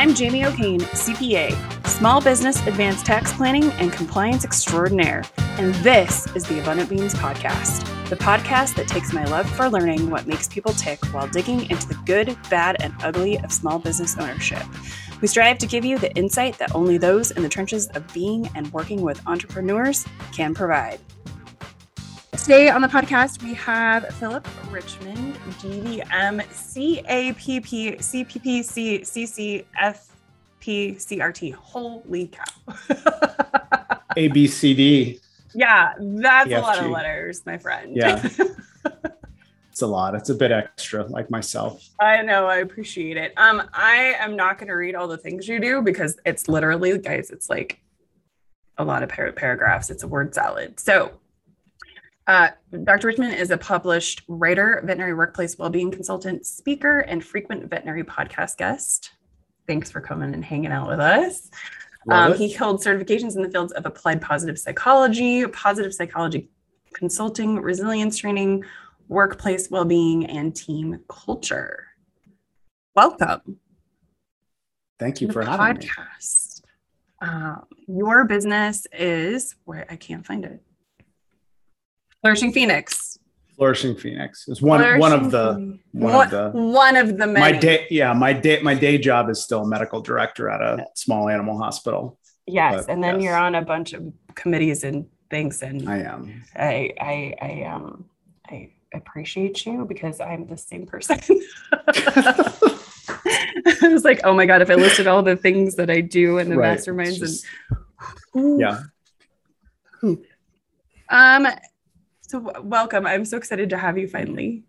I'm Jamie O'Kane, CPA, Small Business Advanced Tax Planning and Compliance Extraordinaire, and this is the Abundant Beans Podcast, the podcast that takes my love for learning what makes people tick while digging into the good, bad, and ugly of small business ownership. We strive to give you the insight that only those in the trenches of being and working with entrepreneurs can provide. Today on the podcast, we have Philip Richmond, DVM, CAPP, CPP, CCF, CRT. Holy cow. A, B, C, D. Yeah, that's a lot of letters, my friend. Yeah. it's a lot. It's a bit extra, like myself. I know. I appreciate it. Um, I am not going to read all the things you do because it's literally, guys, it's like a lot of par- paragraphs. It's a word salad. So uh, Dr. Richmond is a published writer, veterinary workplace well-being consultant, speaker, and frequent veterinary podcast guest. Thanks for coming and hanging out with us. Um, he held certifications in the fields of applied positive psychology, positive psychology consulting, resilience training, workplace well-being, and team culture. Welcome. Thank you for having podcast. me. Um, your business is where I can't find it. Flourishing Phoenix. Flourishing Phoenix is one Flourishing one of the one, one, of the one of the many. My day, yeah, my day, my day job is still medical director at a small animal hospital. Yes, but, and then yes. you're on a bunch of committees and things, and I am. I I I um I appreciate you because I'm the same person. I was like, oh my god, if I listed all the things that I do in the right. masterminds just, and yeah. Um, so welcome. I'm so excited to have you finally.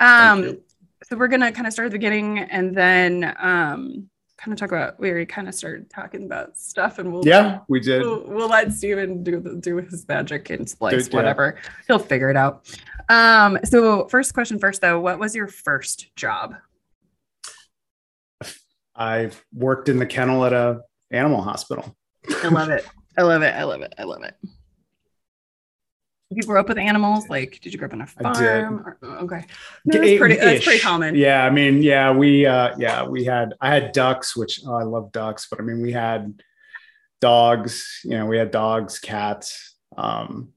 Um, so we're gonna kind of start at the beginning and then um, kind of talk about. We already kind of started talking about stuff, and we'll yeah, we did. We'll, we'll let Steven do the, do his magic and splice whatever. Yeah. He'll figure it out. Um, so first question first though, what was your first job? I've worked in the kennel at a animal hospital. I love it. I love it. I love it. I love it you grow up with animals? Like, did you grow up on a farm? Or, okay, no, that's pretty. That's pretty common. Yeah, I mean, yeah, we, uh, yeah, we had. I had ducks, which oh, I love ducks, but I mean, we had dogs. You know, we had dogs, cats, um,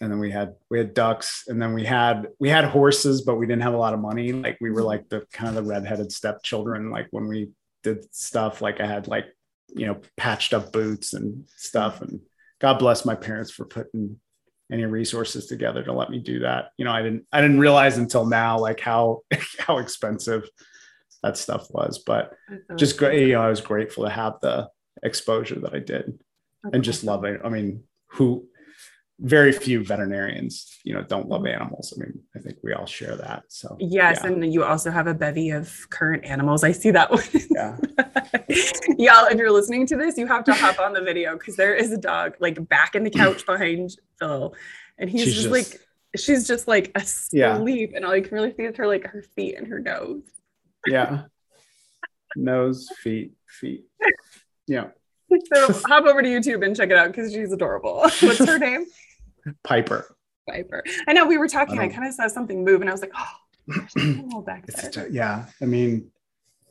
and then we had we had ducks, and then we had we had horses, but we didn't have a lot of money. Like, we were like the kind of the redheaded stepchildren. Like when we did stuff, like I had like you know patched up boots and stuff, and God bless my parents for putting any resources together to let me do that. You know, I didn't I didn't realize until now like how how expensive that stuff was, but just great. You know, I was grateful to have the exposure that I did, and just love it. I mean, who very few veterinarians, you know, don't love animals. I mean, I think we all share that. So yes, yeah. and you also have a bevy of current animals. I see that one. Yeah. Y'all, if you're listening to this, you have to hop on the video because there is a dog like back in the couch behind Phil, and he's just, just, like she's just like asleep, yeah. and all you can really see is her like her feet and her nose. Yeah. nose, feet, feet. Yeah. So hop over to YouTube and check it out because she's adorable. What's her name? Piper. Piper. I know we were talking. I, I kind of saw something move, and I was like, "Oh, back there." yeah, I mean,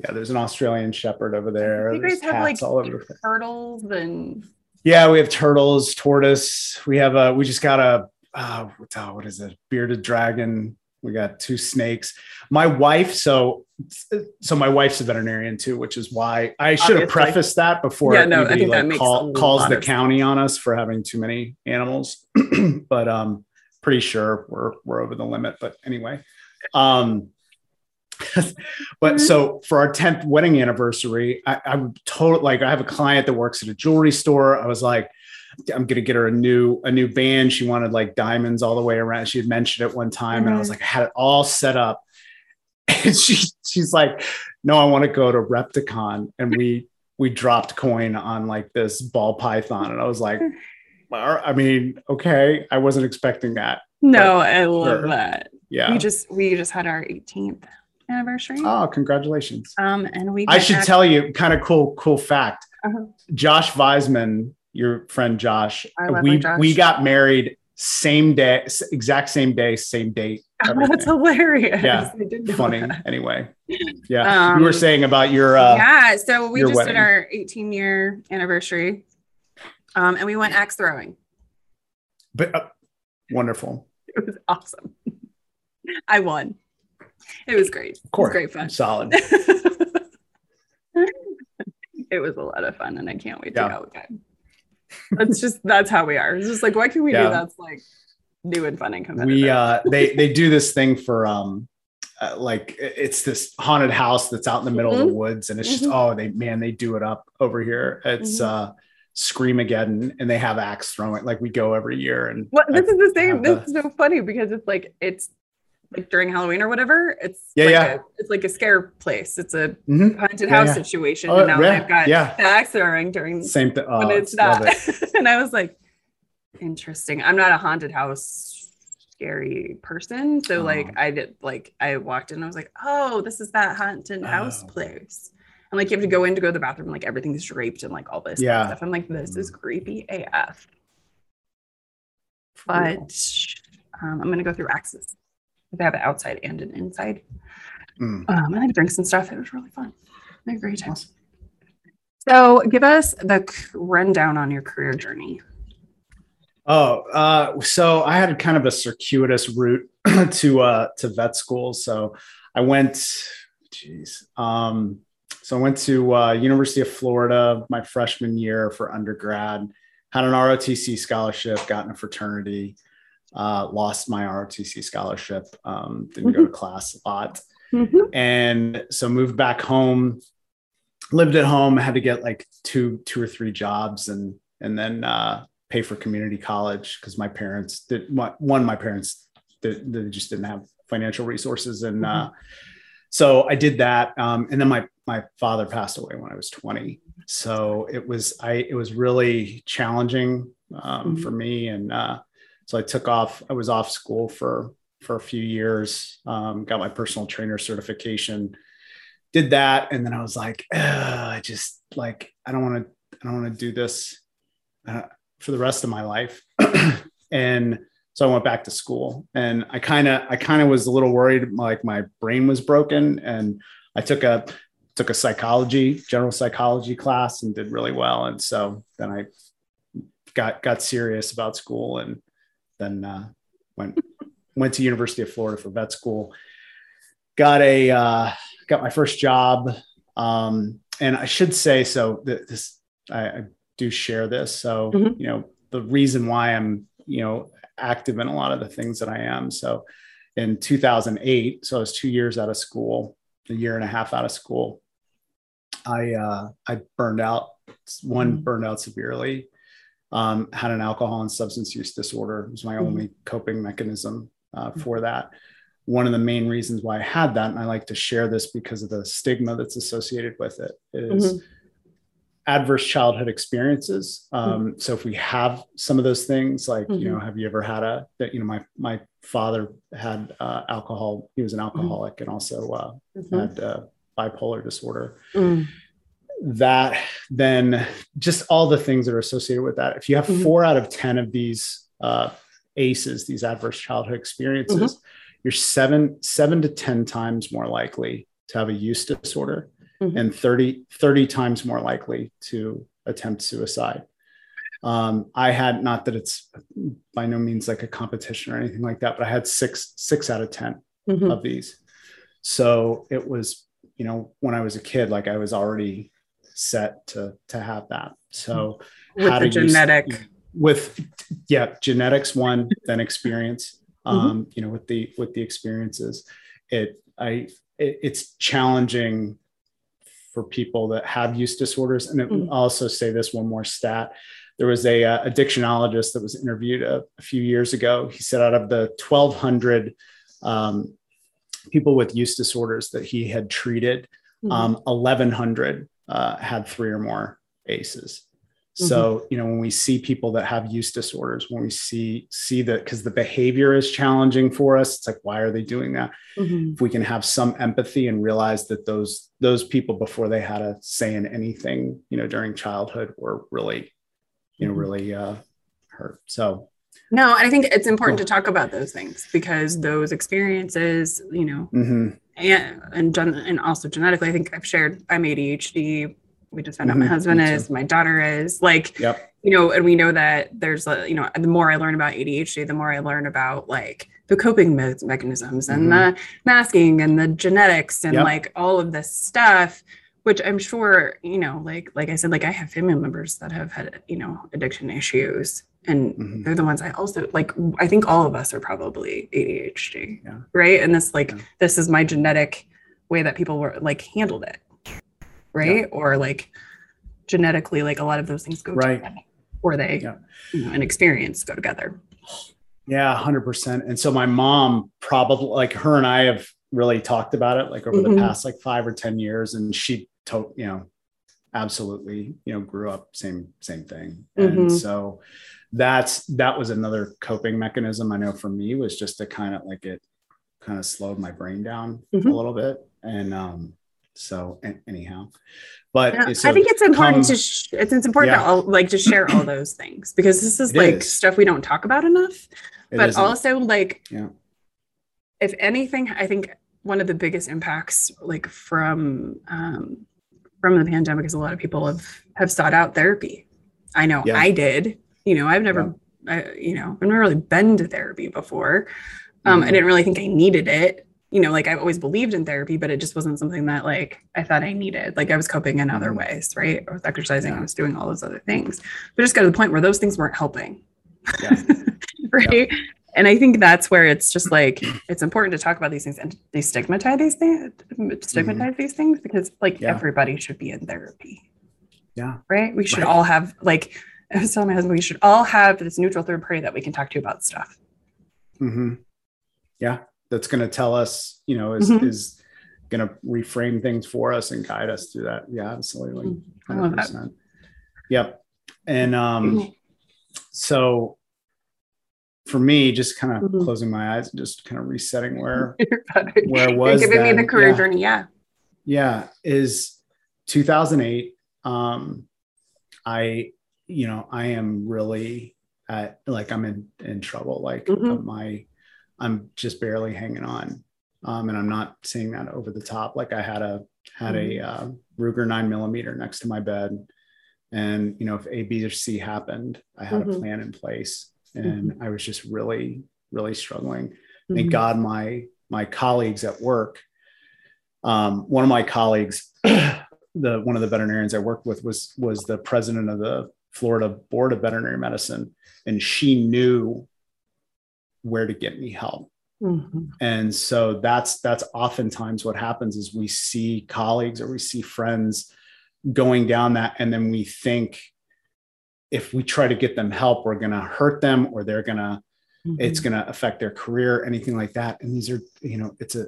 yeah. There's an Australian Shepherd over there. You guys have like all over turtles and. Yeah, we have turtles, tortoise. We have a. We just got a. Uh, what is it? Bearded dragon. We got two snakes. My wife. So, so my wife's a veterinarian too, which is why I should Obviously. have prefaced that before. Yeah, no, I think like, call, calls the county on us for having too many animals. but um, pretty sure we're we're over the limit. But anyway, um, but so for our 10th wedding anniversary, I, I'm total like I have a client that works at a jewelry store. I was like, I'm gonna get her a new a new band. She wanted like diamonds all the way around. She had mentioned it one time, mm-hmm. and I was mm-hmm. like, I had it all set up. And she she's like, No, I want to go to Repticon. And we we dropped coin on like this ball python. And I was like, I mean, okay, I wasn't expecting that. No, I love sure. that. Yeah. We just we just had our 18th anniversary. Oh, congratulations. Um, and we I should tell you kind of cool, cool fact. Uh-huh. Josh Weisman your friend Josh. we Josh. we got married same day, exact same day, same date. Oh, that's hilarious. Yeah, funny. That. Anyway, yeah, um, you were um, saying about your uh, yeah. So we just wedding. did our 18 year anniversary, um, and we went axe throwing. But uh, wonderful. It was awesome. I won. It was great. Of course, great fun. Solid. it was a lot of fun, and I can't wait yeah. to go again. That's just that's how we are. It's just like, what can we yeah. do that's like new and fun and competitive? We uh they they do this thing for um uh, like it's this haunted house that's out in the middle mm-hmm. of the mm-hmm. woods and it's mm-hmm. just oh they man they do it up over here it's mm-hmm. uh Scream-A-Geddon and they have axe throwing like we go every year and well, this I, is the same this the, is so funny because it's like it's like during Halloween or whatever. It's yeah, like yeah. A, it's like a scare place. It's a mm-hmm. haunted yeah, house yeah. situation. Oh, and now yeah, I've got yeah. axe throwing during same thing. Oh, when it's not. It. and I was like, interesting. I'm not a haunted house scary person. So oh. like I did like I walked in I was like, oh, this is that haunted house oh. place. And like you have to go in to go to the bathroom, like everything's draped and like all this yeah. stuff. I'm like, this is mm. creepy AF. But um, I'm gonna go through axes. They have an outside and an inside. Mm. Um, and I drinks and stuff. It was really fun. I had a great time. Awesome. So, give us the rundown on your career journey. Oh, uh, so I had kind of a circuitous route to uh, to vet school. So I went, geez, um, so I went to uh, University of Florida my freshman year for undergrad. Had an ROTC scholarship, got in a fraternity uh, lost my ROTC scholarship, um, didn't mm-hmm. go to class a lot. Mm-hmm. And so moved back home, lived at home, had to get like two, two or three jobs and, and then uh, pay for community college because my parents did one, my parents did, they just didn't have financial resources. And uh, mm-hmm. uh, so I did that. Um, and then my, my father passed away when I was 20. So it was, I, it was really challenging um, for mm-hmm. me. And, uh, so I took off. I was off school for for a few years. Um, got my personal trainer certification. Did that, and then I was like, I just like I don't want to. I don't want to do this uh, for the rest of my life. and so I went back to school, and I kind of I kind of was a little worried, like my brain was broken, and I took a took a psychology general psychology class and did really well and so then i got got serious about school and then uh, went went to University of Florida for vet school. Got a uh, got my first job, um, and I should say so. This I, I do share this. So mm-hmm. you know the reason why I'm you know active in a lot of the things that I am. So in 2008, so I was two years out of school, a year and a half out of school. I uh, I burned out. One mm-hmm. burned out severely um, had an alcohol and substance use disorder. It was my mm-hmm. only coping mechanism uh, mm-hmm. for that. One of the main reasons why I had that, and I like to share this because of the stigma that's associated with it, is mm-hmm. adverse childhood experiences. Um, mm-hmm. So if we have some of those things, like you know, mm-hmm. have you ever had a that you know my my father had uh, alcohol. He was an mm-hmm. alcoholic and also uh, had uh, bipolar disorder. That then just all the things that are associated with that. If you have mm-hmm. four out of 10 of these uh, ACEs, these adverse childhood experiences, mm-hmm. you're seven, seven to 10 times more likely to have a use disorder mm-hmm. and 30, 30 times more likely to attempt suicide. Um, I had not that it's by no means like a competition or anything like that, but I had six, six out of 10 mm-hmm. of these. So it was, you know, when I was a kid, like I was already set to to have that. So with how the genetic you, with yeah, genetics one, then experience. Mm-hmm. Um, mm-hmm. you know, with the with the experiences, it I it, it's challenging for people that have use disorders. And it, mm-hmm. also say this one more stat. There was a uh, addictionologist that was interviewed a, a, few years ago. He said out of the 1,200 um, people with use disorders that he had treated, mm-hmm. um, 1,100 uh, had three or more ACEs. So, mm-hmm. you know, when we see people that have use disorders, when we see see that because the behavior is challenging for us, it's like, why are they doing that? Mm-hmm. If we can have some empathy and realize that those those people before they had a say in anything, you know, during childhood were really, you know, mm-hmm. really uh, hurt. So No, I think it's important cool. to talk about those things because those experiences, you know, mm-hmm. And and gen- and also genetically, I think I've shared I'm ADHD. We just found mm-hmm. out my mm-hmm. husband is, my daughter is. Like, yep. you know, and we know that there's a, you know, the more I learn about ADHD, the more I learn about like the coping me- mechanisms and mm-hmm. the masking and the genetics and yep. like all of this stuff which i'm sure you know like like i said like i have family members that have had you know addiction issues and mm-hmm. they're the ones i also like i think all of us are probably adhd yeah. right and this like yeah. this is my genetic way that people were like handled it right yeah. or like genetically like a lot of those things go right together, or they you know, an experience go together yeah, 100%. And so my mom probably like her and I have really talked about it like over mm-hmm. the past like 5 or 10 years and she to, you know absolutely, you know, grew up same same thing. Mm-hmm. And so that's that was another coping mechanism I know for me was just to kind of like it kind of slowed my brain down mm-hmm. a little bit and um so anyhow but yeah, so i think it's important to sh- it's, it's important yeah. to all, like to share all those things because this is it like is. stuff we don't talk about enough it but isn't. also like yeah. if anything i think one of the biggest impacts like from um from the pandemic is a lot of people have have sought out therapy i know yeah. i did you know i've never I, you know i've never really been to therapy before um mm-hmm. i didn't really think i needed it you know, like I've always believed in therapy, but it just wasn't something that like I thought I needed. Like I was coping in other mm-hmm. ways, right? I was exercising, I was doing all those other things, but just got to the point where those things weren't helping. Yeah. right. Yeah. And I think that's where it's just like it's important to talk about these things and destigmatize these things, stigmatize mm-hmm. these things because like yeah. everybody should be in therapy. Yeah. Right. We should right. all have like I was telling my husband we should all have this neutral third party that we can talk to about stuff. Mm-hmm. Yeah. That's going to tell us, you know, is mm-hmm. is going to reframe things for us and guide us through that. Yeah, absolutely. 100%. Yep. And um mm-hmm. so for me, just kind of mm-hmm. closing my eyes and just kind of resetting where where it was. You're giving then. me the career yeah. journey, yeah. Yeah, is 2008. Um, I, you know, I am really at like I'm in in trouble. Like mm-hmm. my, I'm just barely hanging on, um, and I'm not seeing that over the top. Like I had a had mm-hmm. a uh, Ruger nine millimeter next to my bed, and you know if A, B, or C happened, I had a mm-hmm. plan in place and mm-hmm. I was just really, really struggling. Mm-hmm. Thank God my my colleagues at work, um, one of my colleagues, the one of the veterinarians I worked with was was the president of the Florida Board of Veterinary Medicine, and she knew where to get me help. Mm-hmm. And so that's that's oftentimes what happens is we see colleagues or we see friends going down that, and then we think if we try to get them help, we're going to hurt them or they're to, mm-hmm. it's going to affect their career, anything like that. And these are, you know, it's a,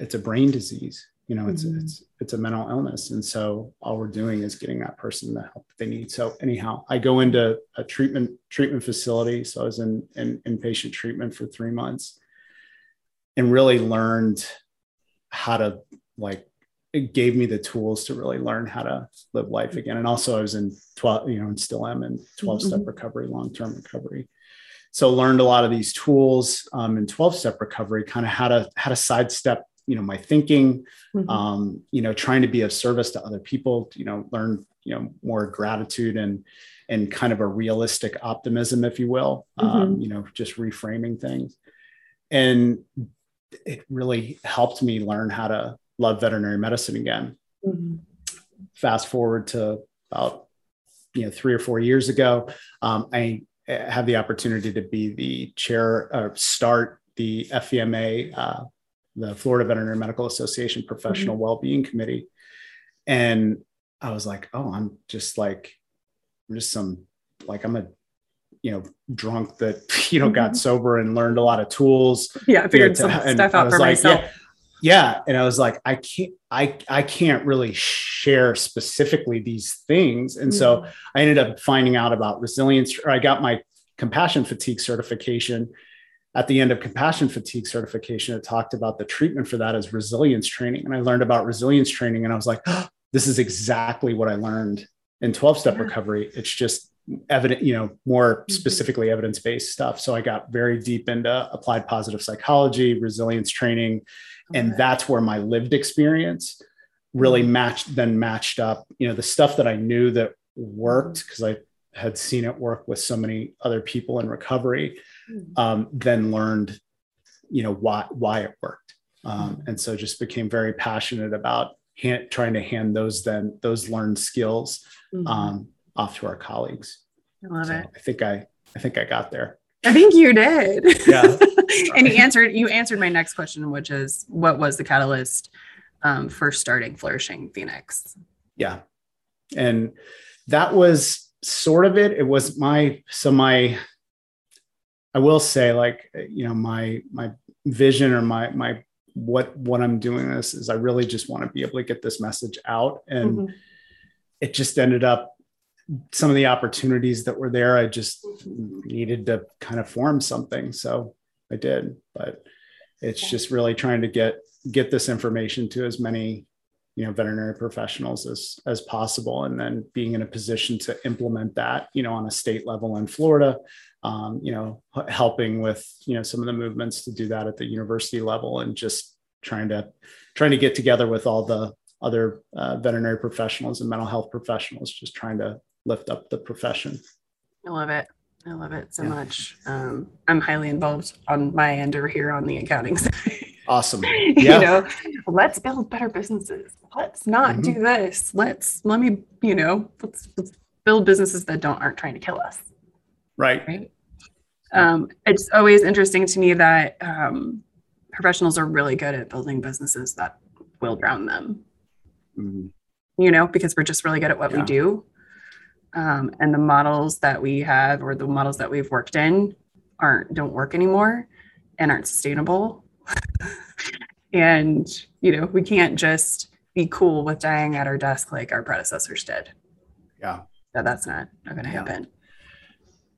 it's a brain disease, you know, it's, mm-hmm. it's, it's a mental illness. And so all we're doing is getting that person the help that they need. So anyhow, I go into a treatment, treatment facility. So I was in, in inpatient treatment for three months and really learned how to like it gave me the tools to really learn how to live life again. And also I was in 12, you know, and still am in 12 step mm-hmm. recovery, long-term recovery. So learned a lot of these tools um, in 12 step recovery, kind of how to, how to sidestep, you know, my thinking, mm-hmm. um, you know, trying to be of service to other people, you know, learn, you know, more gratitude and, and kind of a realistic optimism, if you will, um, mm-hmm. um, you know, just reframing things. And it really helped me learn how to love veterinary medicine again. Mm-hmm. Fast forward to about you know three or four years ago, um, I had the opportunity to be the chair or start the FEMA uh, the Florida Veterinary Medical Association Professional mm-hmm. Wellbeing Committee, and I was like, oh, I'm just like, I'm just some like I'm a you know drunk that you know mm-hmm. got sober and learned a lot of tools. Yeah, I figured you know, to, some stuff out for like, myself. Yeah, yeah and i was like i can't i i can't really share specifically these things and mm-hmm. so i ended up finding out about resilience or i got my compassion fatigue certification at the end of compassion fatigue certification it talked about the treatment for that as resilience training. And i learned about resilience training and i was like oh, this is exactly what i learned in 12 step yeah. recovery. It's just evident, you know, more mm-hmm. specifically evidence based stuff. So I got very deep into applied positive psychology, resilience training, and that's where my lived experience really mm-hmm. matched then matched up you know the stuff that i knew that worked mm-hmm. because i had seen it work with so many other people in recovery um, then learned you know why why it worked. Um, and so just became very passionate about hand, trying to hand those then those learned skills um, off to our colleagues. I love so it. I think i i think i got there. I think you did. Yeah. and you answered you answered my next question which is what was the catalyst um, for starting flourishing phoenix? Yeah. And that was sort of it. It was my so my i will say like you know my my vision or my my what what i'm doing this is i really just want to be able to get this message out and Mhm. it just ended up some of the opportunities that were there i just needed to kind of form something so i did but it's Yeah. just really trying to get get this information to as many you know veterinary professionals as as possible and then being in a position to implement that you know on a state level in florida um, you know helping with you know some of the movements to do that at the university level and just trying to trying to get together with all the other uh, veterinary professionals and mental health professionals just trying to lift up the profession I love it. I love it so Yeah. much. Um, I'm highly involved on my end over here on the accounting side. awesome you know, let's build better businesses. Let's not do this. Let's let me, you know, let's, let's build businesses that don't aren't trying to kill us. Right Right. Um, it's always interesting to me that um, professionals are really good at building businesses that will drown them. Mhm. you know, because we're just really good at what we do. Um, and the models that we have or the models that we've worked in aren't don't work anymore and aren't sustainable. and you know, we can't just be cool with dying at our desk like our predecessors did. yeah That that's not not gonna Yeah. happen.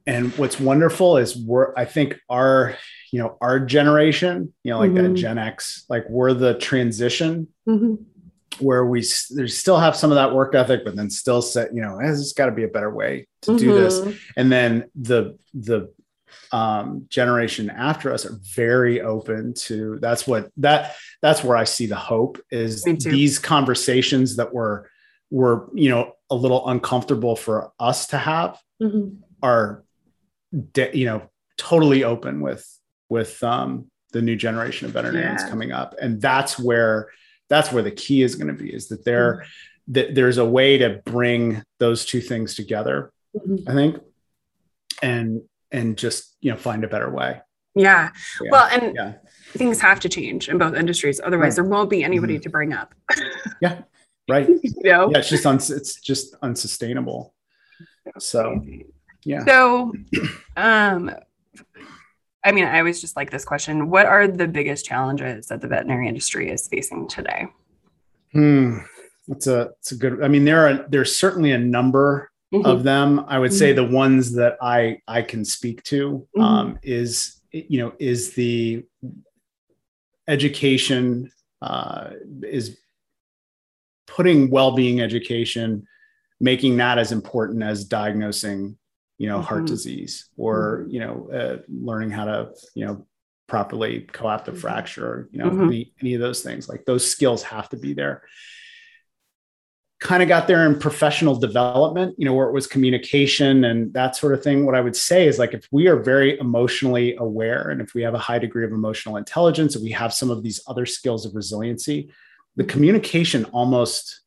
And what's wonderful is we're i think our you know our generation you know like that Mhm. gen x like we're the transition Mhm. where we there's still have some of that work ethic but then still set you know there's got to be a better way to do this Mhm. and then the the um, generation after us are very open to that's what that that's where i see the hope is these conversations that were were you know a little uncomfortable for us to have Mhm. are de- you know totally open with with um, the new generation of veterinarians Yeah. coming up and that's where that's where the key is going to be is that there Mm-hmm. that there's a way to bring those two things together Mhm. i think and and just you know find a better way Yeah. Yeah. Well, and yeah things have to change in both industries. Otherwise, Right. Mm-hmm. there won't be anybody to bring up. Yeah. Right you know? yeah it's just uns- it's just unsustainable so yeah So, um, I mean, I always just like this question. What are the biggest challenges that the veterinary industry is facing today? hmm that's a it's a good i mean there are there's certainly a number of them i would say the ones that i i can speak to Mhm. um, is you know is the education uh, is putting well-being education making that as important as diagnosing you know heart Mhm. disease or you know uh, learning how to you know properly coapt a Mhm. fracture you know Mhm. any, any of those things like those skills have to be there kind of got there in professional development, you know, where it was communication and that sort of thing. What I would say is like if we are very emotionally aware and if we have a high degree of emotional intelligence and we have some of these other skills of resiliency, the communication almost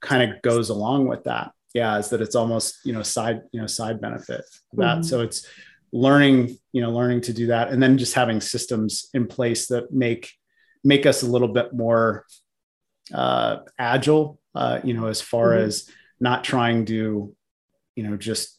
kind of goes along with that. Yeah, is that it's almost, you know, side, you know, side benefit of that. Mhm. So it's learning, you know, learning to do that and then just having systems in place that make make us a little bit more uh, agile, uh, you know, as far Mhm. as not trying to, you know, just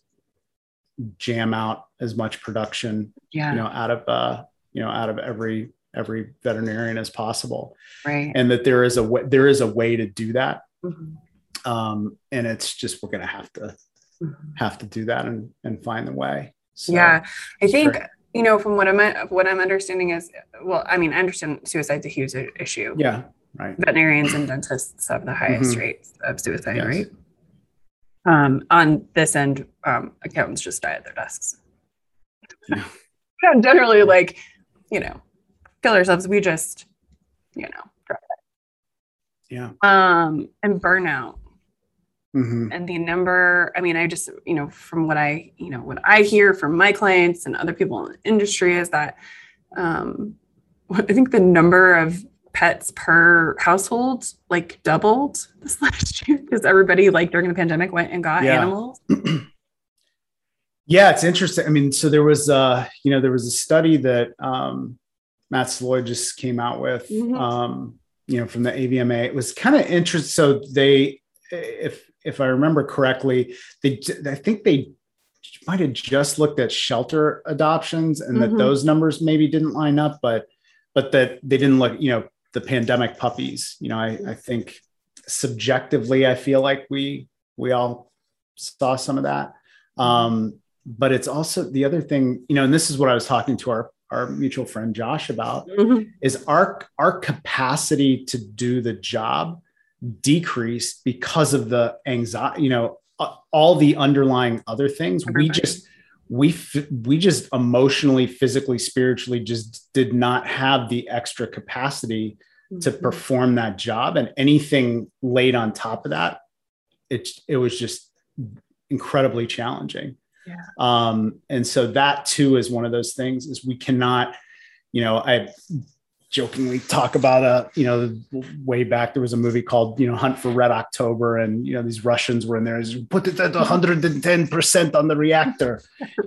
jam out as much production, Yeah. you know, out of, uh, you know, out of every every veterinarian as possible, right. and that there is a way, there is a way to do that, Mhm. Um, and it's just we're going to have to Mhm. have to do that and and find the way. So, yeah. I think, great. you know, from what I'm, what I'm understanding is, well, I mean, I understand suicide's a huge issue. yeah, right. Veterinarians and dentists have the highest Mhm. rates of suicide, Yes. right? Um, on this end, um, accountants just die at their desks. Yeah. Generally, like, you know, kill ourselves. We just, you know, Yeah. um and burnout Mhm. and the number i mean i just you know from what i you know what i hear from my clients and other people in the industry is that um i think the number of pets per household like doubled this last year because everybody like during the pandemic went and got Yeah. animals Yeah, it's interesting. I mean, so there was uh, you know, there was a study that um Matt Salois just came out with Mhm. um, you know, from the AVMA. It was kind of interesting. So they if if I remember correctly, they I think they might have just looked at shelter adoptions and Mhm. that those numbers maybe didn't line up, but but that they didn't look, you know, the pandemic puppies. You know, I, I think subjectively, I feel like we we all saw some of that. Um, but it's also the other thing, you know, and this is what I was talking to our our mutual friend Josh about is our our capacity to do the job decreased because of the anxiety, you know, all the underlying other things. We just we we just emotionally, physically, spiritually just did not have the extra capacity to Mhm. perform that job and anything laid on top of that it it was just incredibly challenging Yeah. um and so that too is one of those things is we cannot you know i jokingly talk about a you know way back there was a movie called you know hunt for red october and you know these russians were in there is put it at 110% on the reactor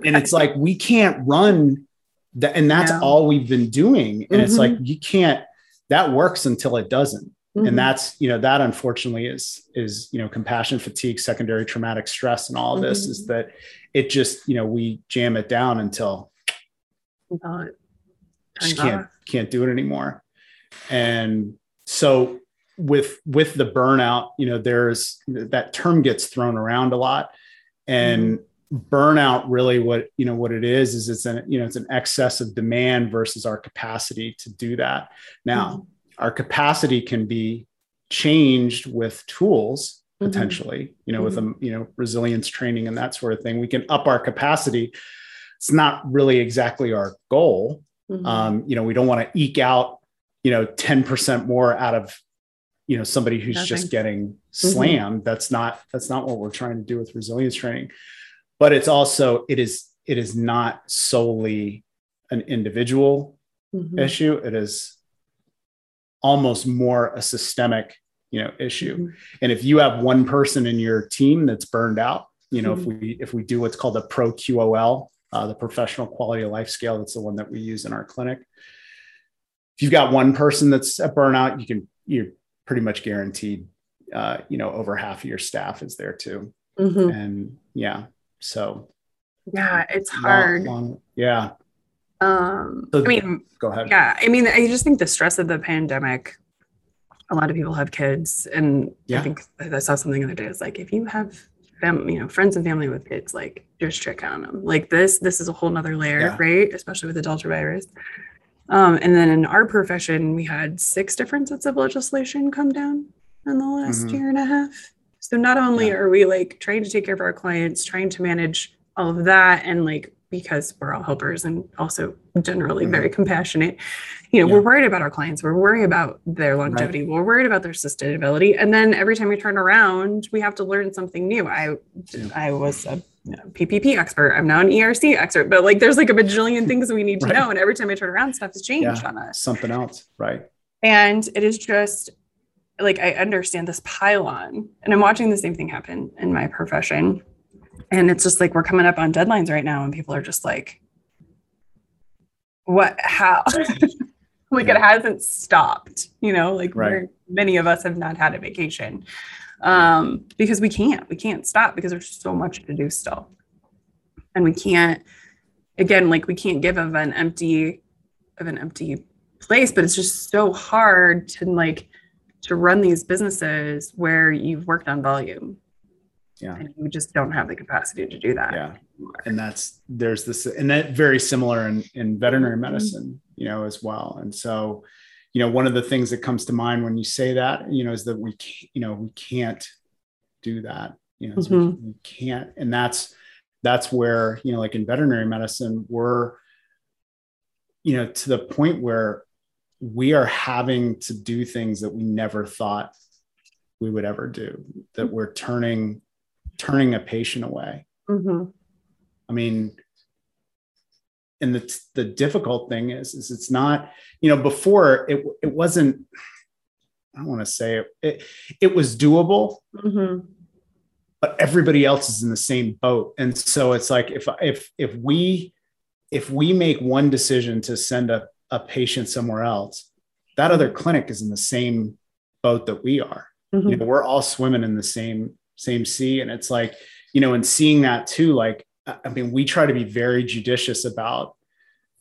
and it's like we can't run that and that's all we've been doing and it's Mhm. like you can't that works until it doesn't Mhm. and that's you know that unfortunately is is you know compassion fatigue secondary traumatic stress and all of this is Mhm. that it just you know we jam it down until it just can't can't do it anymore. And so with with the burnout you know there's that term gets thrown around a lot. And mm-hmm. burnout really what you know what it is is it's an you know it's an excess of demand versus our capacity to do that. Now mm-hmm. our capacity can be changed with tools Mhm. potentially you know with a you know resilience training and that sort of thing. We can up our capacity. It's not really exactly our goal Mhm. um, you know we don't want to eke out you know 10% more out of you know somebody who's Nothing. just getting slammed that's not that's not what we're trying to do with resilience training but it's also it is it is not solely an individual Mhm. issue it is almost more a systemic you know issue Mhm. and if you have one person in your team that's burned out you know if we if we do what's called a ProQOL uh, the professional quality of life scale that's the one that we use in our clinic if you've got one person that's a burnout you can you're pretty much guaranteed uh, you know over half of your staff is there too Mhm. and yeah so Yeah, it's long- hard. long- yeah Um, So- I mean, go ahead yeah, I mean, I just think the stress of the pandemic. A lot of people have kids, and Yeah. I think I saw something the other day. It's like if you have, fam- you know, friends and family with kids, like just check on them. Like this, this is a whole nother layer, Yeah. right? Especially with the Delta virus. Um, and then in our profession, we had six different sets of legislation come down in the last Mhm. year and a half. So not only Yeah. are we like trying to take care of our clients, trying to manage all of that, and like because we're all helpers and also generally Mhm. very compassionate, you know, Yeah. we're worried about our clients. We're worried about their longevity. We're worried about their sustainability. And then every time we turn around, we have to learn something new. I Yeah. I was a you know, PPP expert. I'm now an ERC expert, but like there's like a bajillion things we need to Right. know. And every time I turn around, stuff has changed Yeah. on us. something else right And it is just like I understand this pylon, and I'm watching the same thing happen in my profession. And it's just like we're coming up on deadlines right now, and people are just like, "What? How?" like it hasn't stopped, you know. Like Right. many of us have not had a vacation um, because we can't. We can't stop because there's so much to do still, and we can't. Again, like we can't give of an empty of an empty place but it's just so hard to like to run these businesses where you've worked on volume yeah. And you just don't have the capacity to do that yeah. and that's there's this and that very similar in in veterinary Mhm. medicine you know as well. And so you know one of the things that comes to mind when you say that you know is that we ca- you know we can't do that you know so Mhm. we can't. And that's that's where you know like in veterinary medicine we're you know to the point where we are having to do things that we never thought we would ever do that we're turning turning a patient away Mhm. I mean, and the the difficult thing is, is it's not, you know, before it it wasn't. I don't want to say it, it. It was doable, Mhm. but everybody else is in the same boat, and so it's like if if if we if we make one decision to send a a patient somewhere else, that other clinic is in the same boat that we are Mhm. you know we're all swimming in the same same sea and it's like you know and seeing that too like i mean we try to be very judicious about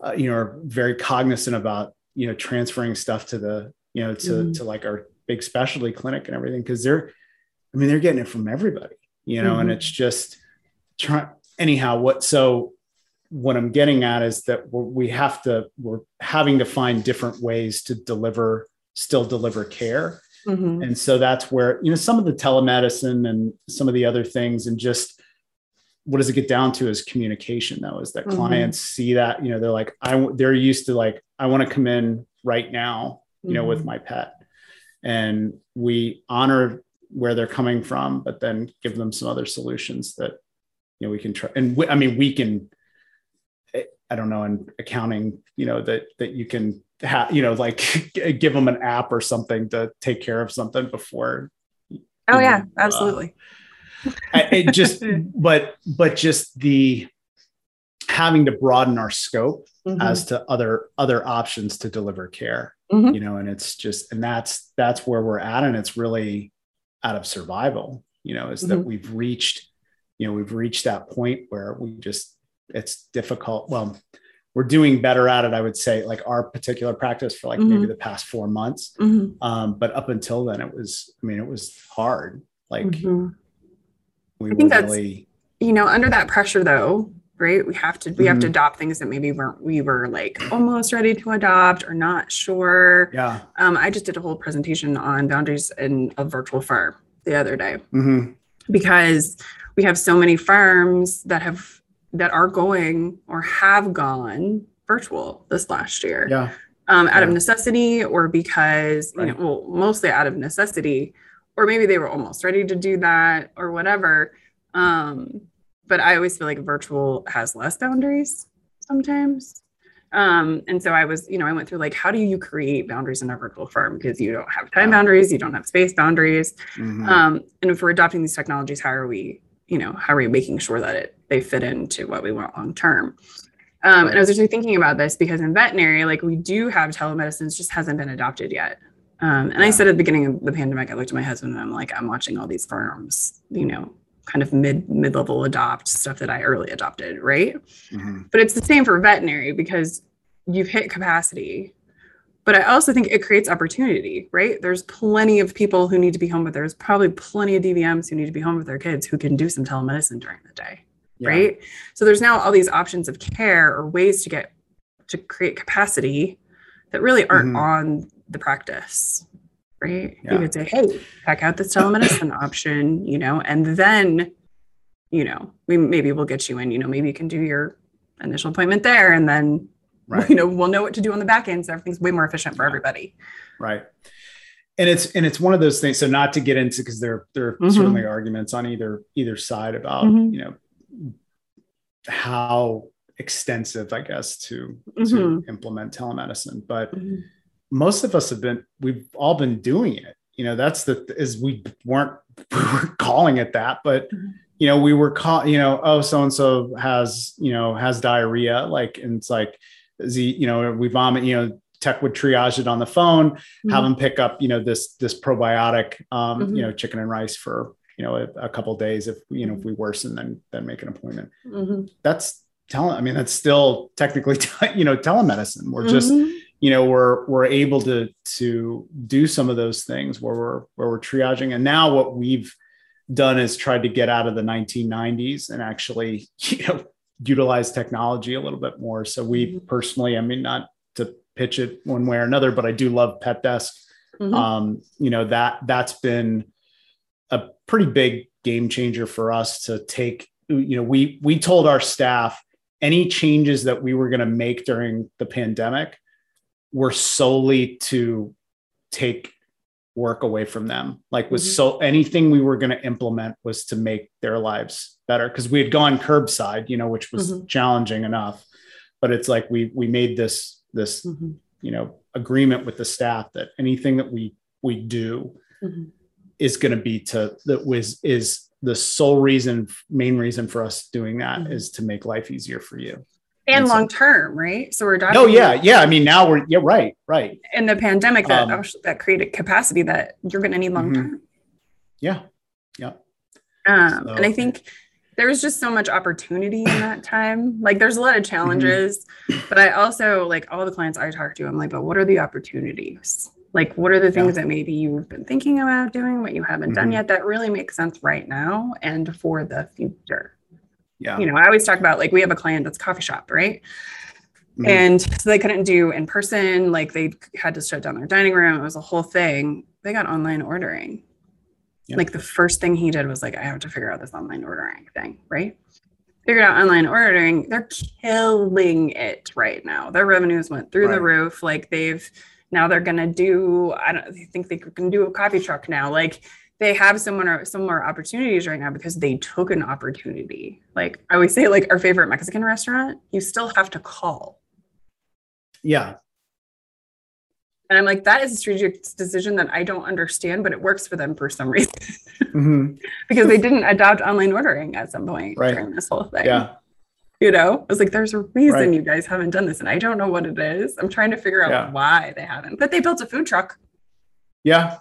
uh, you know very cognizant about you know transferring stuff to the you know to Mhm. to like our big specialty clinic and everything because they're i mean they're getting it from everybody you know and Mhm. it's just try anyhow what so what i'm getting at is that we have to we're having to find different ways to deliver still deliver care Mhm. and so that's where you know some of the telemedicine and some of the other things and just what does it get down to is communication though is that Mhm. clients see that you know they're like i they're used to like i want to come in right now you know with Mhm. my pet and we honor where they're coming from but then give them some other solutions that you know we can try and we, i mean we can i don't know in accounting you know that that you can have you know like give them an app or something to take care of something before Oh yeah, Mhm. absolutely. I- it just but but just the having to broaden our scope Mhm. as to other other options to deliver care Mhm. you know and it's just and that's that's where we're at and it's really out of survival you know is that Mhm. we've reached you know we've reached that point where we just it's difficult well we're doing better at it i would say like our particular practice for like maybe Mhm. the past four months Mhm. um but up until then it was i mean it was hard like Mhm. we I were think that's- really you know under that pressure though right we have to we have to Mhm. adopt things that maybe weren't we were like almost ready to adopt or not sure yeah um, i just did a whole presentation on boundaries in a virtual firm the other day hmm because we have so many firms that have that are going or have gone virtual this last year. Yeah. Um, out of necessity or because you know well mostly out of necessity or maybe they were almost ready to do that or whatever. Um, but i always feel like virtual has less boundaries sometimes. Um, and so i was you know i went through like how do you create boundaries in a virtual firm? Because you don't have time Yeah. boundaries you don't have space boundaries. Mhm. um, and if we're adopting these technologies how are we you know how are we making sure that it they fit into what we want long term. Um, and i was actually thinking about this because in veterinary like we do have telemedicine it just hasn't been adopted yet. Um, and i said at the beginning of the pandemic i looked at my husband and i'm like i'm watching all these firms you know kind of mid mid-level adopt stuff that i early adopted right? Mhm. but it's the same for veterinary because you've hit capacity but i also think it creates opportunity right? There's plenty of people who need to be home but there's probably plenty of dvms who need to be home with their kids who can do some telemedicine during the day Yeah. right so there's now all these options of care or ways to get to create capacity that really aren't Mhm. on the practice right Yeah. you could say hey check out this telemedicine option you know and then you know we maybe we'll get you in you know maybe you can do your initial appointment there and then Right. you know we'll know what to do on the back end so everything's way more efficient for Yeah. everybody right and it's and it's one of those things so not to get into because there there are Mhm. certainly arguments on either either side about Mhm. you know how extensive i guess to Mhm. to implement telemedicine but Mhm. most of us have been we've all been doing it you know that's the is we weren't we weren't calling it that but Mhm. you know we were call you know oh so and so has you know has diarrhea like and it's like is he you know we vomit you know tech would triage it on the phone have them pick up you know this this probiotic um you know chicken and rice for you know a, a couple days if you know if we worsen then then make an appointment Mhm. that's tele i mean that's still technically you know telemedicine we're just Mhm. you know we're we're able to to do some of those things where we're where we're triaging and now what we've done is tried to get out of the 1990s and actually you know utilize technology a little bit more so we Mhm. personally i mean not to pitch it one way or another but i do love PetDesk Mhm. um you know that that's been a pretty big game changer for us to take you know we we told our staff any changes that we were going to make during the pandemic were solely to take work away from them like was mm-hmm. so anything we were going to implement was to make their lives better because we had gone curbside you know which was mm-hmm. challenging enough but it's like we we made this this mm-hmm. you know agreement with the staff that anything that we we do mm-hmm. Is going to be to that was is the sole reason main reason for us doing that mm-hmm. is to make life easier for you and, long term, right? So we're Oh yeah, yeah. I mean, now we're yeah, right, right. In the pandemic, that um, that created capacity that you're going to need long term. Mm-hmm. Yeah, yeah. Um, so, and I think there was just so much opportunity in that time. Like, there's a lot of mm-hmm. challenges, mm-hmm. but I also like all the clients I talk to. I'm like, but what are the opportunities? Like, what are the things yeah. that maybe you've been thinking about doing, what you haven't mm-hmm. done yet, that really makes sense right now and for the future? Yeah. You know, I always talk about like we have a client that's coffee shop, right? Mm-hmm. And so they couldn't do in person, like they had to shut down their dining room. It was a whole thing. They got online ordering. Yeah. Like the first thing he did was like, I have to figure out this online ordering thing, right? Figured out online ordering. They're killing it right now. Their revenues went through right. the roof. Like they've now they're gonna do, I don't they think they can do a coffee truck now. Like they have similar similar opportunities right now because they took an opportunity. Like I always say, like our favorite Mexican restaurant, you still have to call. Yeah. And I'm like, that is a strategic decision that I don't understand, but it works for them for some reason. Mm-hmm. because they didn't adopt online ordering at some point right. during this whole thing. Yeah. You know, I was like, there's a reason right. you guys haven't done this. And I don't know what it is. I'm trying to figure out yeah. why they haven't. But they built a food truck. Yeah.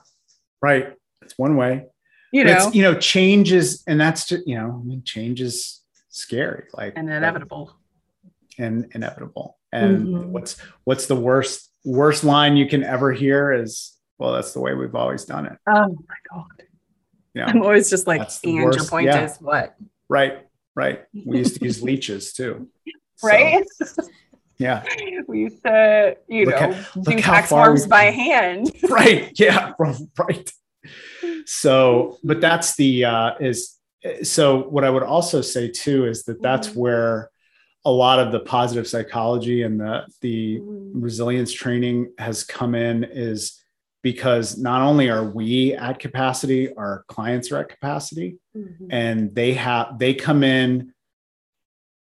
Right. It's one way. You know, it's you know, change is, and that's just, you know, I mean, change is scary, like and inevitable. And inevitable. And mm-hmm. what's what's the worst worst line you can ever hear is, well, that's the way we've always done it. Oh my god. Yeah. I'm always just like, and worst. your point yeah. is what? Right, right. We used to use leeches too. Right. So, yeah. We used to, you look know, at, do tax forms by hand. Right. Yeah. Right so but that's the uh is so what i would also say too is that that's mm-hmm. where a lot of the positive psychology and the the mm-hmm. resilience training has come in is because not only are we at capacity our clients are at capacity mm-hmm. and they have they come in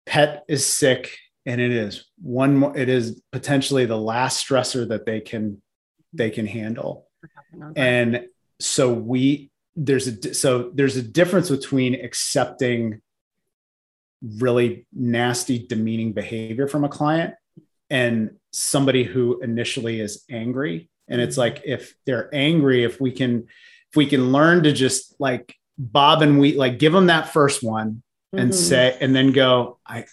pet is sick and it is one more it is potentially the last stressor that they can they can handle and so we there's a so there's a difference between accepting really nasty demeaning behavior from a client and somebody who initially is angry and it's like if they're angry if we can if we can learn to just like bob and we like give them that first one and mm-hmm. say and then go i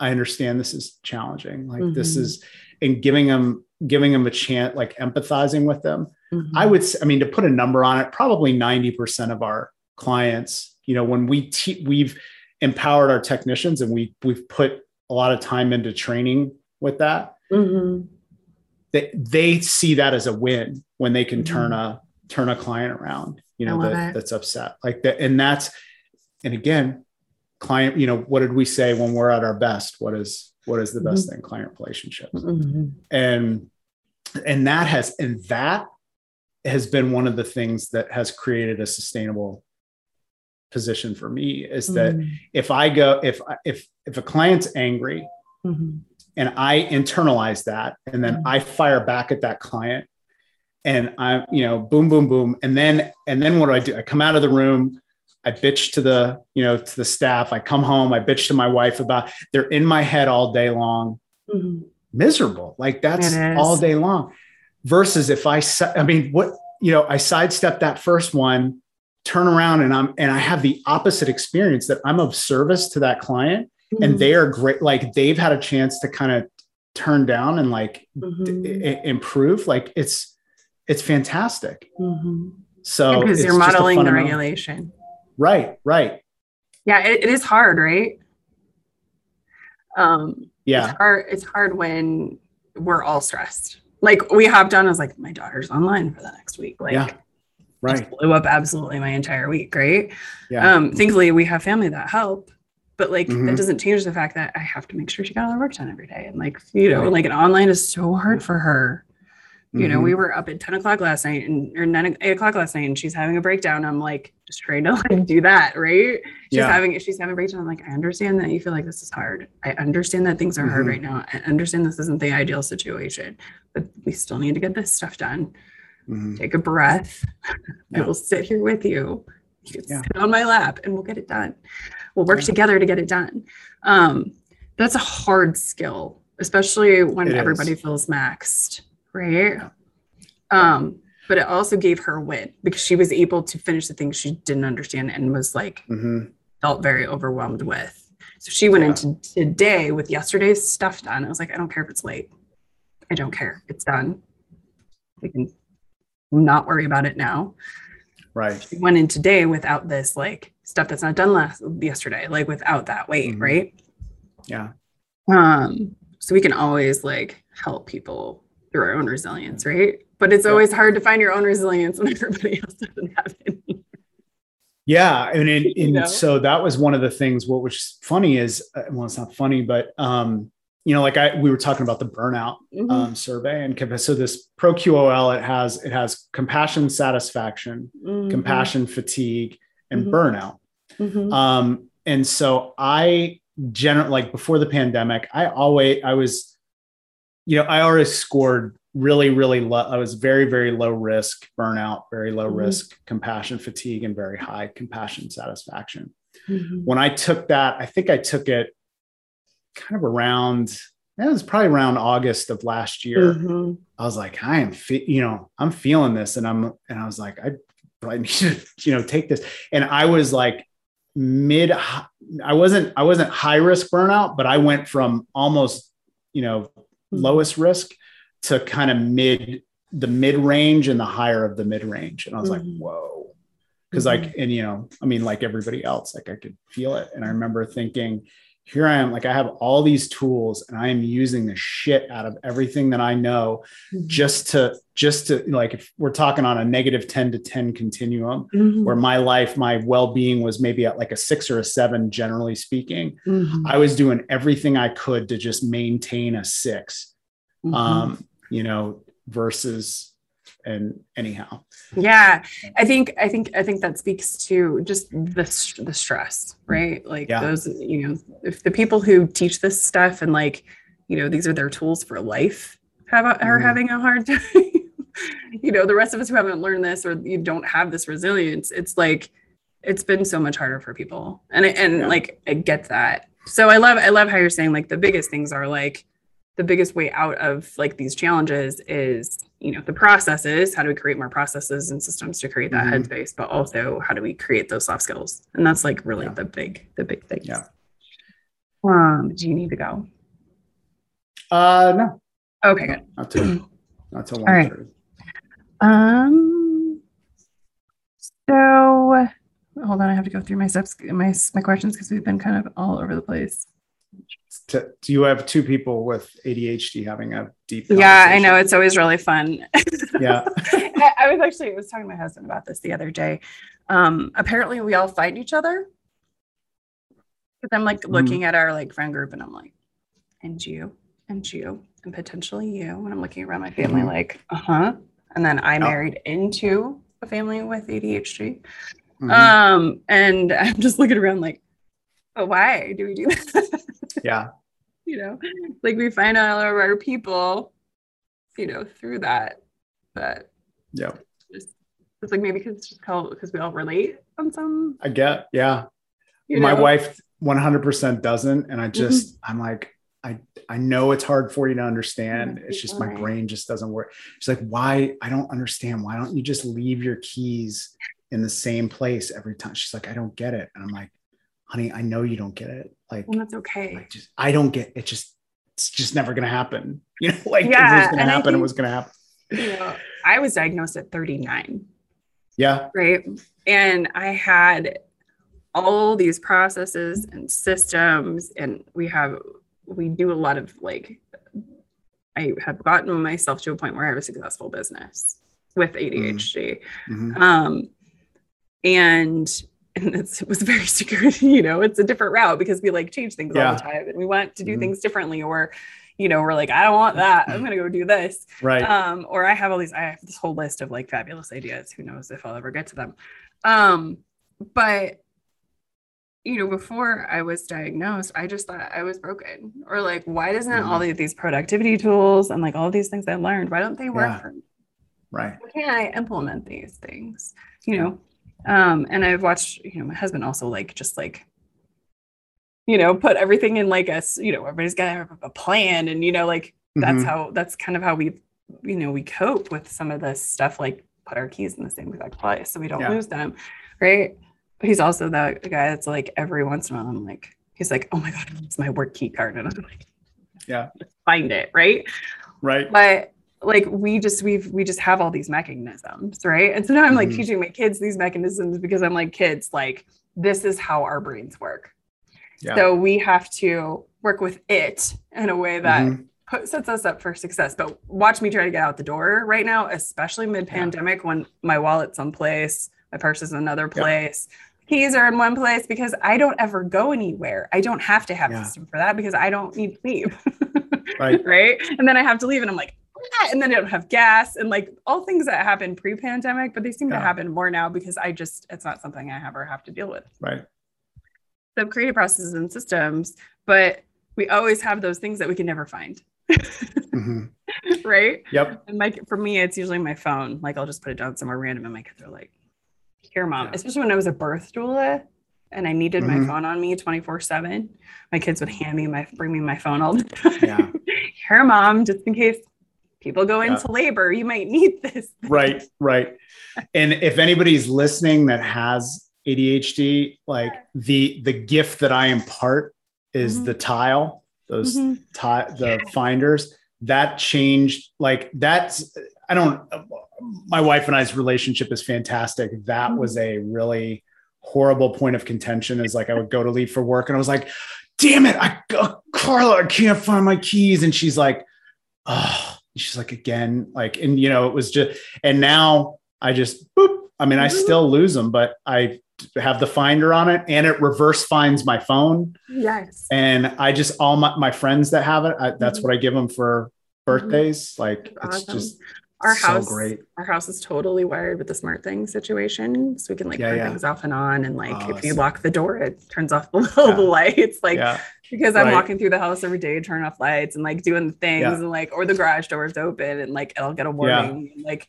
i understand this is challenging like mm-hmm. this is and giving them giving them a chance like empathizing with them Mm-hmm. I would, I mean, to put a number on it, probably 90% of our clients, you know, when we, te- we've empowered our technicians and we, we've put a lot of time into training with that. They, they see that as a win when they can mm-hmm. turn a, turn a client around, you know, that, that's upset like that. And that's, and again, client, you know, what did we say when we're at our best? What is, what is the best mm-hmm. thing? Client relationships. Mm-hmm. And, and that has, and that has been one of the things that has created a sustainable position for me is that mm-hmm. if I go if if if a client's angry mm-hmm. And I internalize that and then mm-hmm. I fire back at that client and I'm you know boom boom boom. And then and then what do I do? I come out of the room I bitch to the you know to the staff. I come home I bitch to my wife about they're in my head all day long. Mm-hmm. miserable. Like that's all day long. Versus if I, I mean, what, you know, I sidestep that first one, turn around and I'm, and I have the opposite experience that I'm of service to that client mm-hmm. and they are great. Like they've had a chance to kind of turn down and like mm-hmm. d- improve. Like it's, it's fantastic. Mm-hmm. So because you're modeling the regulation. Right. Right. Yeah. it, it is hard. Right. Um, yeah. It's hard, it's hard when we're all stressed like we hopped on. I was like, my daughter's online for the next week. Like, yeah. Right. Blew up absolutely my entire week. Right. Yeah. Um, thankfully we have family that help, but like Mhm. that doesn't change the fact that I have to make sure she got all her work done every day. And like, you know, like an online is so hard for her. You know, Mhm. we were up at 10 o'clock last night and or 9 8 o'clock last night and she's having a breakdown. I'm like just trying to like do that, right? She's Yeah. having she's having a breakdown. I'm like, I understand that you feel like this is hard. I understand that things are hard Mhm. right now. I understand this isn't the ideal situation, but we still need to get this stuff done. Mhm. Take a breath. I will sit here with you. You can Yeah. sit on my lap and we'll get it done. We'll work together to get it done. Um, that's a hard skill, especially when It is. everybody feels maxed, right? Um, but it also gave her a win because she was able to finish the things she didn't understand and was like Mhm. felt very overwhelmed with. So she went Yeah. into today with yesterday's stuff done. I was like, I don't care if it's late. I don't care. It's done. We can not worry about it now. Right. She went in today without this like stuff that's not done last yesterday, like without that weight, Mhm. right? Yeah. Um, so we can always like help people through our own resilience, right? But it's always hard to find your own resilience when everybody else doesn't have any. Yeah, and and, You know? so that was one of the things. What was funny is, uh, well, it's not funny, but um, you know, like I we were talking about the burnout Mhm. um, survey, and so this ProQOL it has it has compassion, satisfaction, Mhm. compassion, fatigue, and Mhm. burnout. Mhm. Um, and so I generally like before the pandemic, I always I was, you know, I always scored really, really low. I was very, very low risk burnout, very low Mhm. risk compassion fatigue, and very high compassion satisfaction. Mhm. When I took that, I think I took it kind of around. It was probably around August of last year. Mhm. I was like, I am, fe- you know, I'm feeling this, and I'm, and I was like, I need to, you know, take this. And I was like, mid, I wasn't, I wasn't high risk burnout, but I went from almost, you know, lowest risk to kind of mid, the mid range and the higher of the mid range. And I was like, Mhm. whoa, because like, and you know, I mean, like everybody else, like I could feel it. And I remember thinking, here I am, like I have all these tools and I am using the shit out of everything that I know Mhm. just to just to like if we're talking on a negative 10 to 10 continuum Mhm. where my life my well-being was maybe at like a 6 or a 7 generally speaking Mhm. i was doing everything i could to just maintain a 6 Mhm. um you know versus and anyhow yeah i think i think i think that speaks to just the the stress right like Yeah. those you know if the people who teach this stuff and like you know these are their tools for life have a, are Mhm. having a hard time you know the rest of us who haven't learned this or you don't have this resilience it's like it's been so much harder for people and I- and Yeah. like i get that so i love i love how you're saying like the biggest things are like the biggest way out of like these challenges is you know the processes how do we create more processes and systems to create that Mhm. headspace but also how do we create those soft skills and that's like really Yeah. the big the big thing Yeah. um do you need to go uh no okay good not too not till All right. um so hold on i have to go through my steps my my questions because we've been kind of all over the place To- do you have two people with adhd having a deep yeah i know it's always really fun yeah I, was actually I was talking to my husband about this the other day. Um, apparently we all fight each other. Because I'm like Mhm. looking at our like friend group and I'm like, and you, and you, and potentially you. And I'm looking around my family Mhm. like, uh-huh. And then I Yeah. married into a family with ADHD. Mhm. Um, and I'm just looking around like, but why do we do that? yeah you know, like we find all of our people, you know, through that. But yeah. just it's like maybe because it's just called because we all relate on some i get yeah. My know? wife 100% doesn't and i Mm-hmm. just i'm like i i know it's hard for you to understand. It's just my brain just doesn't work. She's like why? I don't understand. Why don't you just leave your keys in the same place every time? She's like i don't get it. And i'm like honey i know you don't get it. Like, and that's okay. like just i don't get it just it's just never gonna happen. You know like Yeah, it was gonna and I happen it was gonna happen. you know i was diagnosed at 39 yeah. Right? And i had all these processes and systems and we have we do a lot of like i have gotten myself to a point where i have a successful business with ADHD. Mhm. Um, and and it's, it was very secure, you know, it's a different route because we like change things all the time and we want to do Mhm. things differently or, you know, we're like, I don't want that. I'm going to go do this. Right. Um, or I have all these, I have this whole list of like fabulous ideas. Who knows if I'll ever get to them. Um, but you know, before I was diagnosed, I just thought I was broken. Or like, why doesn't Mm-hmm. all of these productivity tools and like all these things I learned, why don't they work Yeah. for me? right. Why can't I implement these things? You know, um, and I've watched, you know, my husband also like just like, you know, put everything in like us, you know, everybody's got to have a plan and you know, like that's Mhm. how that's kind of how we you know we cope with some of this stuff like put our keys in the same exact place so we don't Yeah. lose them right but he's also the, the guy that's like every once in a while i'm like he's like oh my god it's my work key card and i'm like Yeah. find it right Right. but like we just we've we just have all these mechanisms right and so now i'm like Mhm. teaching my kids these mechanisms because i'm like kids like this is how our brains work Yeah. so we have to work with it in a way that Mhm. put, sets us up for success. But watch me try to get out the door right now, especially mid pandemic when my wallet's someplace, my purse is another Yeah. place, keys are in one place because I don't ever go anywhere. I don't have to have Yeah. a system for that because I don't need to leave. Right. right. And then I have to leave and I'm like, "Ah," and then I don't have gas and like all things that happened pre pandemic, but they seem to happen more now because I just, it's not something I ever have to deal with Right. the creative processes and systems, but we always have those things that we can never find. Mhm. right. Yep. And my for me, it's usually my phone. Like I'll just put it down somewhere random, and my kids are like, "Here, mom." Yeah. Especially when I was a birth doula, and I needed my Mhm. phone on me twenty four seven. My kids would hand me my bring me my phone all the time. Yeah. Here, mom, just in case people go Yeah. into labor, you might need this. right right and if anybody's listening that has adhd like the the gift that i impart is Mhm. the tile those Mhm. ti- the finders that changed like that's i don't my wife and i's relationship is fantastic that was a really horrible point of contention is like i would go to leave for work and i was like damn it i uh, carla i can't find my keys and she's like oh she's like again like and you know it was just and now i just boop i mean i Mhm. still lose them but i have the finder on it and it reverse finds my phone Yes. and i just all my, my friends that have it I, that's Mhm. what i give them for birthdays like it's just Our so house, great our house is totally wired with the smart thing situation, so we can like Yeah, turn yeah. things off and on, and like Oh, if you lock the door, it turns off the, Yeah. the lights. Like yeah because I'm Right. walking through the house every day, turning off lights and like doing things, Yeah. and like or the garage door is open, and like it'll get a warning. And, like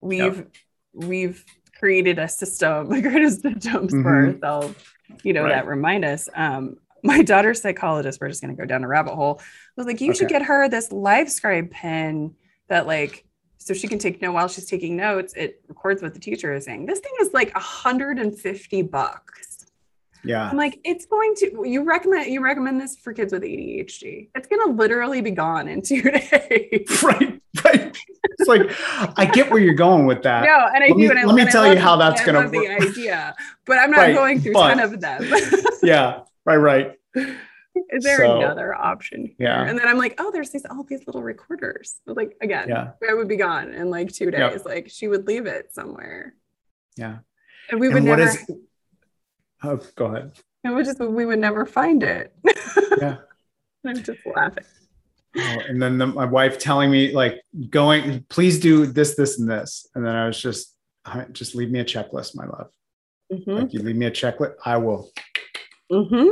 we've we've created a system, like created systems for Mhm. ourselves, you know, Right. that remind us. Um, my daughter's psychologist, we're just gonna go down a rabbit hole. Was like, you should get her this Livescribe pen that like so she can take note while she's taking notes. It records what the teacher is saying. This thing is like 150 bucks. Yeah I'm like, it's going to you recommend you recommend this for kids with ADHD. It's gonna literally be gone in two days. right right it's like i get where you're going with that no, and I Let do, me- and I, let me tell you how that's gonna love the idea, but I'm not Right, going through but- 10 of them. yeah right right Is there So, another option? Here? yeah. And then I'm like, oh, there's these all these little recorders. But like again, Yeah. it would be gone in like two days. Yep. Like she would leave it somewhere. yeah And we would and never is oh go ahead it would just we would never find it. Yeah. I'm just laughing. Oh, and then the, my wife telling me like going please do this this and this and then i was just just leave me a checklist my love Mhm. like you leave me a checklist i will Mhm.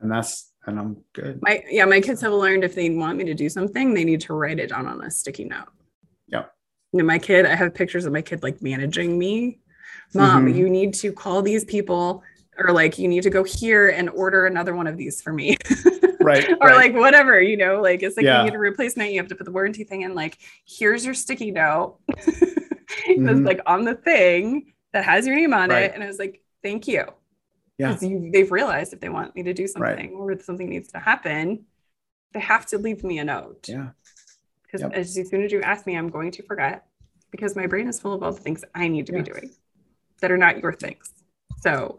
and that's and i'm good My yeah, my kids have learned if they want me to do something, they need to write it down on a sticky note. Yep. You know, my kid, I have pictures of my kid like managing me. Mom, Mhm. you need to call these people, or like you need to go here and order another one of these for me. right or right. like whatever, you know, like it's like Yeah. you need a replacement, you have to put the warranty thing in, like, here's your sticky note. That's mm-hmm. like on the thing that has your name on Right. it. And I was like, thank you. Yeah. You they've realized if they want me to do Right. something or if something needs to happen, they have to leave me a note. yeah Because Yep. as soon as you ask me, I'm going to forget because my brain is full of all the things I need to Yeah. be doing that are not your things. So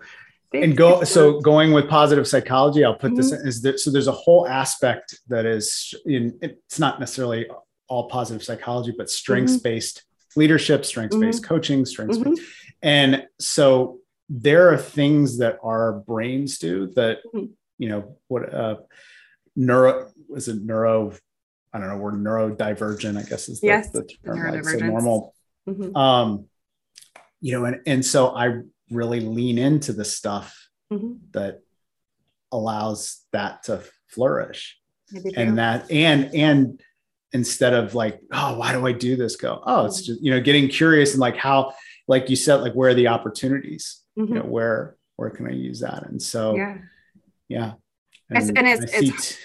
and go so going with positive psychology i'll put this Mm-hmm. in is that so there's a whole aspect that is in it's not necessarily all positive psychology but strengths based leadership, strengths based mm-hmm. coaching, strengths mm-hmm. and so there are things that our brains do that mm-hmm. you know what uh neuro is it neuro I don't know, we're neurodivergent, I guess is the, yes, the term. Like, so normal. Mm-hmm. Um, you know, and and so I really lean into the stuff mm-hmm. that allows that to flourish. And that and and instead of like, oh, why do I do this? Go, oh, it's mm-hmm. just, you know, getting curious and like how, like you said, like where are the opportunities? Mm-hmm. You know, where where can I use that? And so yeah. Yeah. And, and it's, it's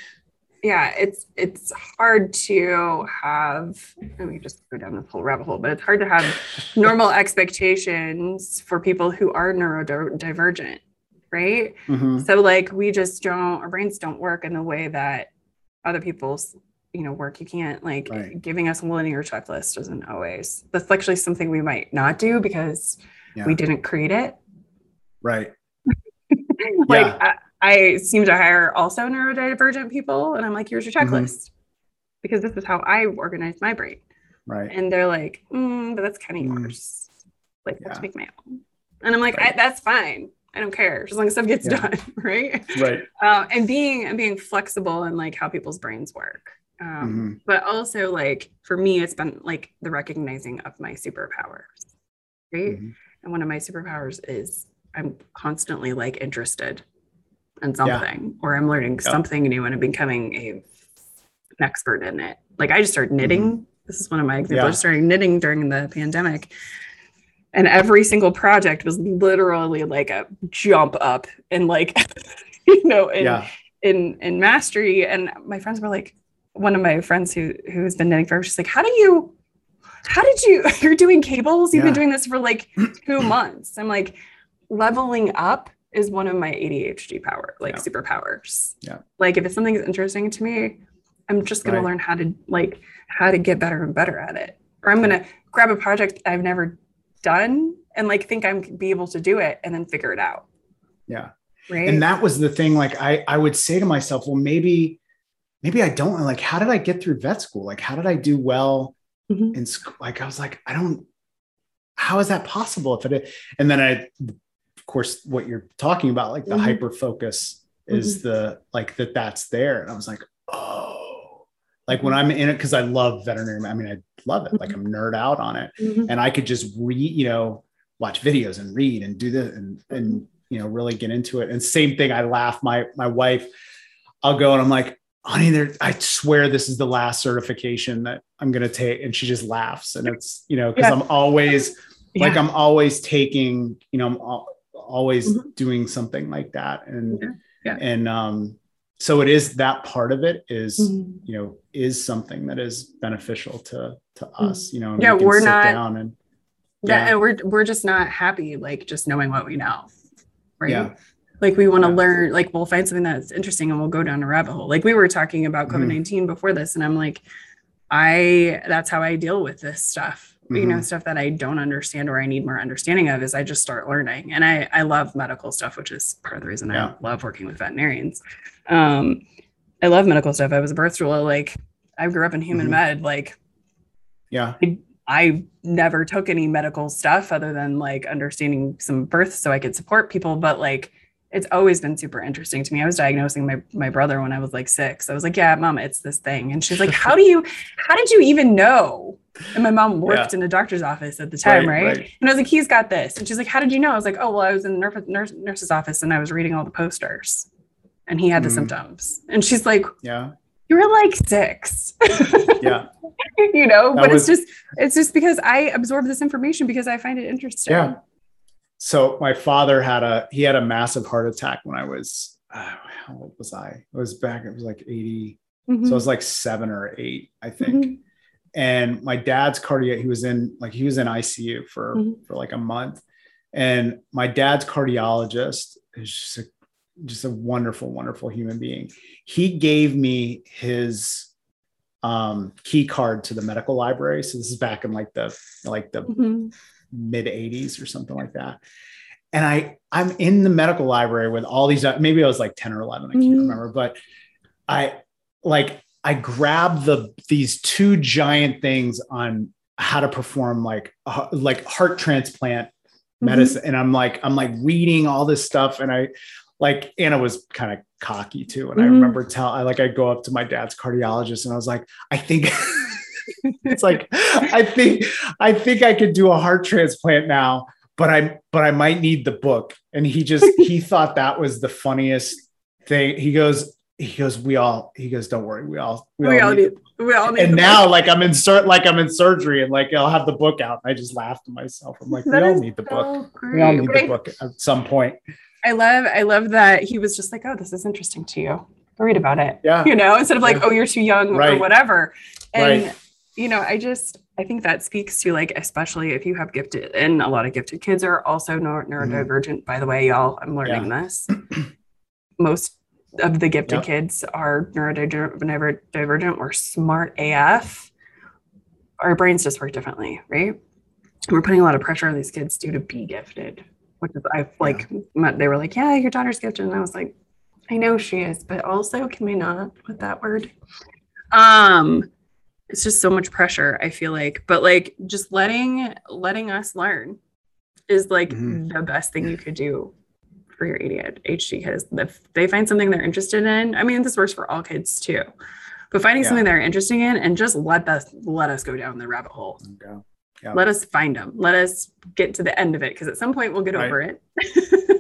yeah, it's it's hard to have. Let me just go down this whole rabbit hole, but it's hard to have normal expectations for people who are neurodivergent, right? Mm-hmm. So like we just don't, our brains don't work in the way that other people's you know work you can't like right. giving us a linear checklist doesn't always that's actually something we might not do because yeah. we didn't create it right like yeah. I seem to hire also neurodivergent people, and I'm like, here's your mm-hmm. checklist mm-hmm. because this is how I organize my brain. Right. And they're like, mm, but that's kind of mm. yours. Like, yeah. let's make my own. And I'm like, right. that's fine. I don't care as long as stuff gets yeah. done, right? Right. Uh, and being and being flexible and like how people's brains work. Um, mm-hmm. But also, like for me, it's been like the recognizing of my superpowers, right? Mm-hmm. And one of my superpowers is I'm constantly like interested in something yeah. or I'm learning yeah. something new and I'm becoming a, an expert in it. Like I just started knitting. Mm-hmm. This is one of my examples. Yeah. I started knitting during the pandemic. And every single project was literally like a jump up and like, you know, in, yeah. in in mastery. And my friends were like, one of my friends who who's been knitting for, she's like, how do you how did you you're doing cables? You've been doing this for like two months. I'm like, leveling up is one of my ADHD power, like yeah. superpowers. Yeah. Like if it's something that's interesting to me, I'm just gonna right. learn how to like how to get better and better at it. Or I'm gonna grab a project I've never done and like think I'm be able to do it and then figure it out. Yeah. Right. And that was the thing. Like I I would say to myself, well, maybe, maybe I don't like how did I get through vet school? Like how did I do well mm-hmm. in school? Like I was like, I don't how is that possible if it and then I of course what you're talking about like the mm-hmm. hyper focus is mm-hmm. the like that that's there and i was like oh like when i'm in it because i love veterinary i mean i love it like i'm nerd out on it mm-hmm. and i could just read you know watch videos and read and do this and and you know really get into it and same thing i laugh my my wife i'll go and i'm like honey there i swear this is the last certification that i'm going to take and she just laughs and it's you know because yeah. i'm always yeah. like i'm always taking you know I'm all, always mm-hmm. doing something like that and yeah. Yeah. and um so it is that part of it is, mm-hmm. you know is something that is beneficial to to mm-hmm. us you know yeah we are not down and yeah. and we're we're just not happy like just knowing what we know right yeah like we want to yeah. learn like we'll find something that's interesting and we'll go down a rabbit hole like we were talking about mm-hmm. covid-19 mm-hmm. before this and i'm like i that's how i deal with this stuff mm-hmm. you know mm-hmm. stuff that i don't understand or i need more understanding of is i just start learning and i i love medical stuff which is part of the reason yeah. i love working with veterinarians um i love medical stuff i was a birth doula like i grew up in human mm-hmm. med like yeah I, I never took any medical stuff other than like understanding some births so i could support people but like it's always been super interesting to me. I was diagnosing my my brother when I was like six. I was like, "Yeah, mom, it's this thing," and she's like, "How do you? How did you even know?" And my mom worked yeah. in a doctor's office at the time, right, right? right, And I was like, "He's got this," and she's like, "How did you know?" I was like, "Oh, well, I was in the nurse, nurse, nurse's office and I was reading all the posters, and he had the mm. symptoms." And she's like, "Yeah." You were like six. yeah. you know, that but was... it's just it's just because I absorb this information because I find it interesting. Yeah so my father had a he had a massive heart attack when I was uh, how old was I? It was back. It was like 80. Mm-hmm. So I was like seven or eight, I think. Mm-hmm. And my dad's cardiac, he was in like he was in ICU for mm-hmm. for like a month. And my dad's cardiologist is just a just a wonderful, wonderful human being. He gave me his um, key card to the medical library. So this is back in like the like the mm-hmm mid 80s or something like that. And I I'm in the medical library with all these maybe I was like 10 or 11 I can't mm-hmm. remember but I like I grabbed the these two giant things on how to perform like uh, like heart transplant mm-hmm. medicine. And i'm like i'm like reading all this stuff. And i like anna was kind of cocky too. And mm-hmm. i remember tell i like i go up to my dad's cardiologist and i was like i think it's like i think i think i could do a heart transplant now but i but i might need the book. And he just he thought that was the funniest thing. He goes he goes, we all, he goes, don't worry. We all, we, we all, need, we all need. And now book. like I'm in cert, like I'm in surgery and like I'll have the book out. I just laughed to myself. I'm like, that we all need the so book. Great. We all need the book at some point. I love, I love that he was just like, oh, this is interesting to you. Read about it. Yeah. You know, instead of like, yeah. oh, you're too young right. or whatever. And, right. you know, I just, I think that speaks to like, especially if you have gifted and a lot of gifted kids are also neurodivergent, mm-hmm. by the way, y'all, I'm learning yeah. this. Most of the gifted yep. kids are neurodivergent. We're smart AF. Our brains just work differently, right? We're putting a lot of pressure on these kids due to be gifted, which is I like. Yeah. They were like, "Yeah, your daughter's gifted," and I was like, "I know she is, but also, can we not with that word?" Um, it's just so much pressure. I feel like, but like, just letting letting us learn is like mm-hmm. the best thing you could do for your ADHD kids. If they find something they're interested in, I mean, this works for all kids too, but finding yeah. something they're interested in and just let us let us go down the rabbit hole. Okay. Yeah. Let us find them. Let us get to the end of it because at some point we'll get right. over it.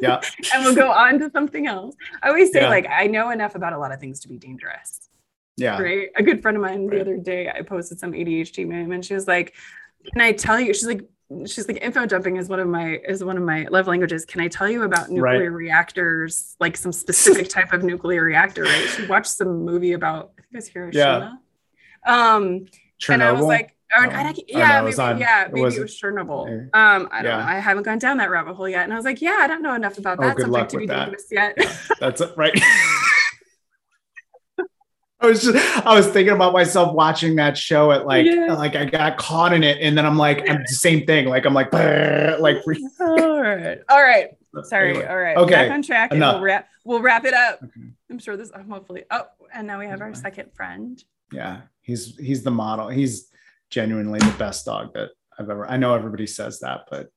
yeah. and we'll go on to something else. I always say, yeah. like, I know enough about a lot of things to be dangerous. Yeah. Right. A good friend of mine right. the other day, I posted some ADHD meme and she was like, Can I tell you? She's like, she's like info dumping is one of my is one of my love languages can i tell you about nuclear right. reactors like some specific type of nuclear reactor right she watched some movie about i think it was hiroshima yeah. um Chernobyl? and i was like or, I, yeah, maybe, on, yeah, maybe it was, it was Chernobyl. Um, I don't yeah. know. I haven't gone down that rabbit hole yet. And I was like, yeah, I don't know enough about oh, that oh, subject to be dangerous yet. Yeah, that's it, right. I was just I was thinking about myself watching that show at like yeah. like I got caught in it and then I'm like I'm the same thing like I'm like like all right all right sorry. anyway. all right okay. Back on track and we'll wrap we'll wrap it up. Okay. I'm sure this I'm hopefully oh and now we have our second friend. Yeah. He's he's the model. He's genuinely the best dog that I've ever I know everybody says that but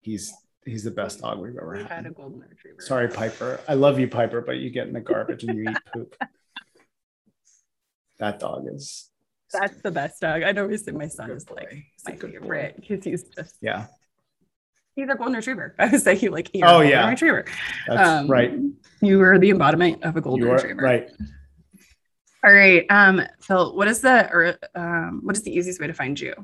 he's he's the best dog we've ever had. had a golden retriever. Sorry Piper. I love you Piper but you get in the garbage and you eat poop that dog is that's the best dog. I know say my son is like my favorite because he's just yeah. He's a golden retriever. I would say he like oh yeah retriever. That's um, right. You are the embodiment of a golden are, retriever. Right. All right, um, Phil. What is the or um, what is the easiest way to find you?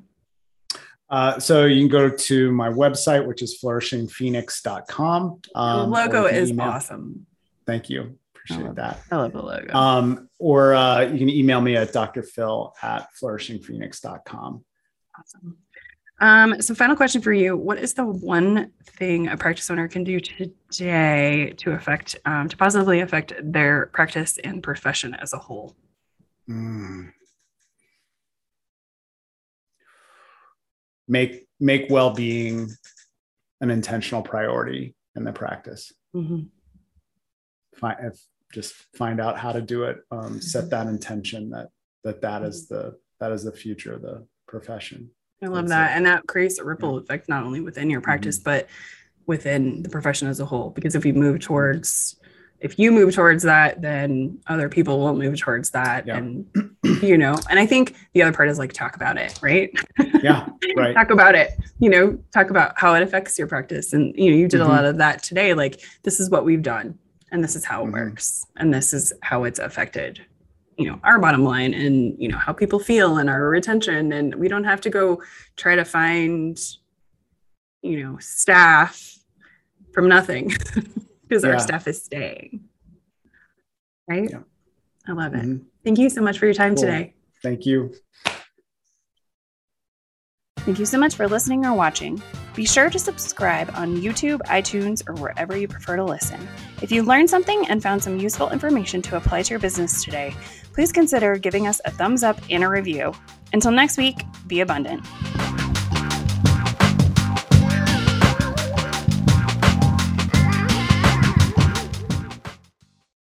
Uh, so you can go to my website, which is flourishingphoenix.com. Um, the logo is email. awesome. Thank you appreciate I that. I love the logo. Um, or uh, you can email me at drphil at flourishingphoenix.com. Awesome. Um, so final question for you. What is the one thing a practice owner can do today to affect, um, to positively affect their practice and profession as a whole? Mm. Make, make well-being an intentional priority in the practice. Mm-hmm. If just find out how to do it um, set that intention that that that is the that is the future of the profession i love That's that it. and that creates a ripple yeah. effect not only within your practice mm-hmm. but within the profession as a whole because if you move towards if you move towards that then other people will move towards that yeah. and you know and i think the other part is like talk about it right yeah right talk about it you know talk about how it affects your practice and you know you did mm-hmm. a lot of that today like this is what we've done and this is how it mm-hmm. works and this is how it's affected you know our bottom line and you know how people feel and our retention and we don't have to go try to find you know staff from nothing because yeah. our staff is staying right yeah. i love it mm-hmm. thank you so much for your time cool. today thank you Thank you so much for listening or watching. Be sure to subscribe on YouTube, iTunes, or wherever you prefer to listen. If you learned something and found some useful information to apply to your business today, please consider giving us a thumbs up and a review. Until next week, be abundant.